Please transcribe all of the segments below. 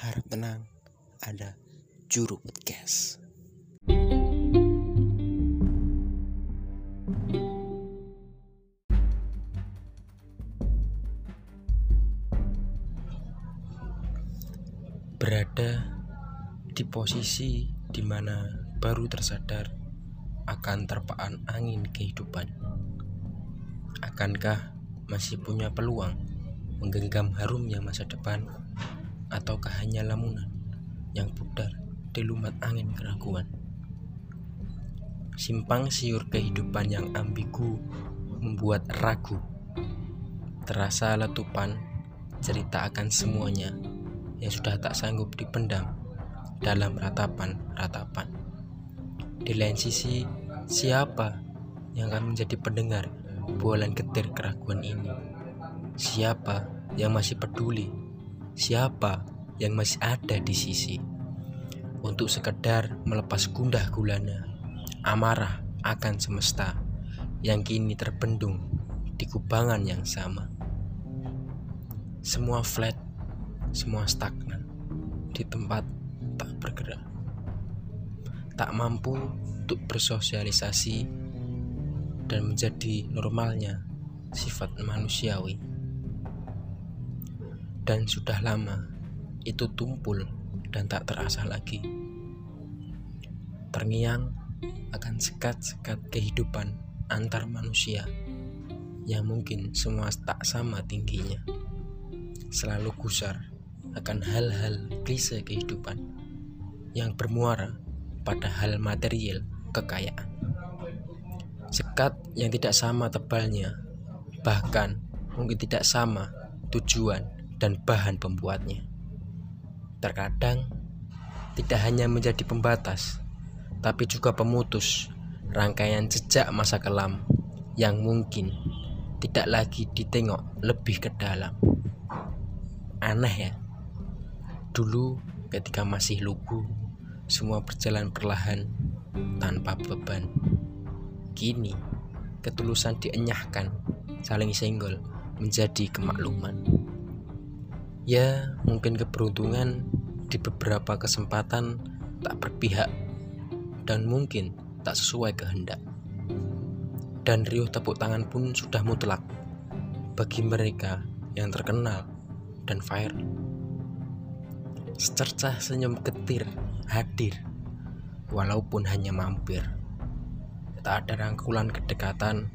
harap tenang, ada Juru Podcast. Berada di posisi di mana baru tersadar akan terpaan angin kehidupan. Akankah masih punya peluang menggenggam harumnya masa depan ataukah hanya lamunan yang pudar di lumat angin keraguan? Simpang siur kehidupan yang ambigu membuat ragu. Terasa letupan cerita akan semuanya yang sudah tak sanggup dipendam dalam ratapan-ratapan. Di lain sisi, siapa yang akan menjadi pendengar bualan getir keraguan ini? Siapa yang masih peduli? Siapa yang masih ada di sisi? Untuk sekedar melepas gundah gulana, amarah akan semesta yang kini terbendung di kubangan yang sama. Semua flat semua stagnan di tempat tak bergerak. Tak mampu untuk bersosialisasi dan menjadi normalnya sifat manusiawi. Dan sudah lama itu tumpul dan tak terasa lagi. Terngiang akan sekat-sekat kehidupan antar manusia yang mungkin semua tak sama tingginya. Selalu gusar akan hal-hal klise kehidupan yang bermuara pada hal material kekayaan. Sekat yang tidak sama tebalnya, bahkan mungkin tidak sama tujuan dan bahan pembuatnya. Terkadang tidak hanya menjadi pembatas, tapi juga pemutus rangkaian jejak masa kelam yang mungkin tidak lagi ditengok lebih ke dalam. Aneh ya, Dulu ketika masih lugu, semua berjalan perlahan tanpa beban. Kini, ketulusan dienyahkan, saling senggol menjadi kemakluman. Ya, mungkin keberuntungan di beberapa kesempatan tak berpihak dan mungkin tak sesuai kehendak. Dan riuh tepuk tangan pun sudah mutlak bagi mereka yang terkenal dan viral. Secercah senyum ketir hadir, walaupun hanya mampir. Tak ada rangkulan kedekatan,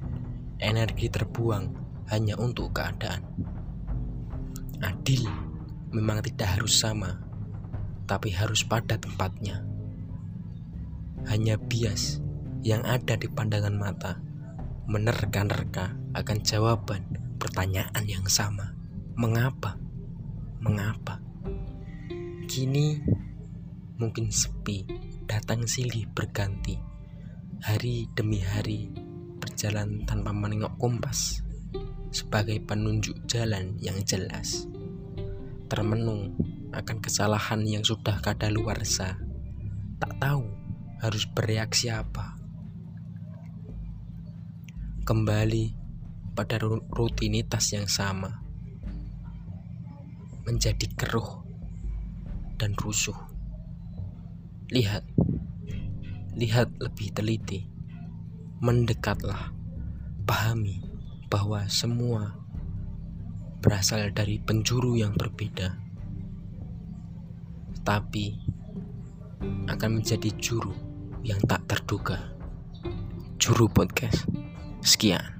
energi terbuang hanya untuk keadaan. Adil memang tidak harus sama, tapi harus pada tempatnya. Hanya bias yang ada di pandangan mata menerka-nerka akan jawaban pertanyaan yang sama. Mengapa? Mengapa? Kini mungkin sepi, datang silih berganti. Hari demi hari berjalan tanpa menengok kompas sebagai penunjuk jalan yang jelas. Termenung akan kesalahan yang sudah kadaluarsa. Tak tahu harus bereaksi apa. Kembali pada rutinitas yang sama. Menjadi keruh dan rusuh. Lihat, lihat lebih teliti, mendekatlah, pahami bahwa semua berasal dari penjuru yang berbeda, tapi akan menjadi juru yang tak terduga. Juru podcast, sekian.